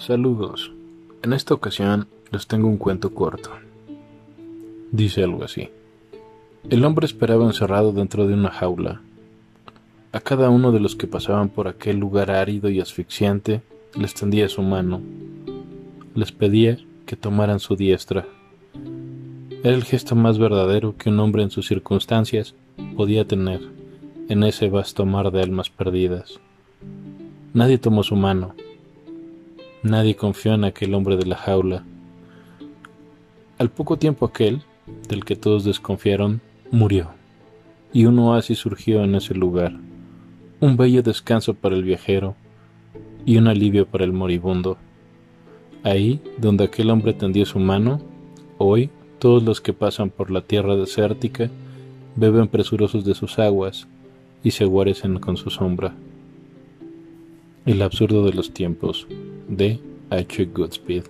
Saludos. En esta ocasión les tengo un cuento corto. Dice algo así. El hombre esperaba encerrado dentro de una jaula. A cada uno de los que pasaban por aquel lugar árido y asfixiante les tendía su mano. Les pedía que tomaran su diestra. Era el gesto más verdadero que un hombre en sus circunstancias podía tener en ese vasto mar de almas perdidas. Nadie tomó su mano. Nadie confió en aquel hombre de la jaula. Al poco tiempo aquel, del que todos desconfiaron, murió, y un oasis surgió en ese lugar, un bello descanso para el viajero y un alivio para el moribundo. Ahí, donde aquel hombre tendió su mano, hoy todos los que pasan por la tierra desértica beben presurosos de sus aguas y se guarecen con su sombra. El absurdo de los tiempos de H. Goodspeed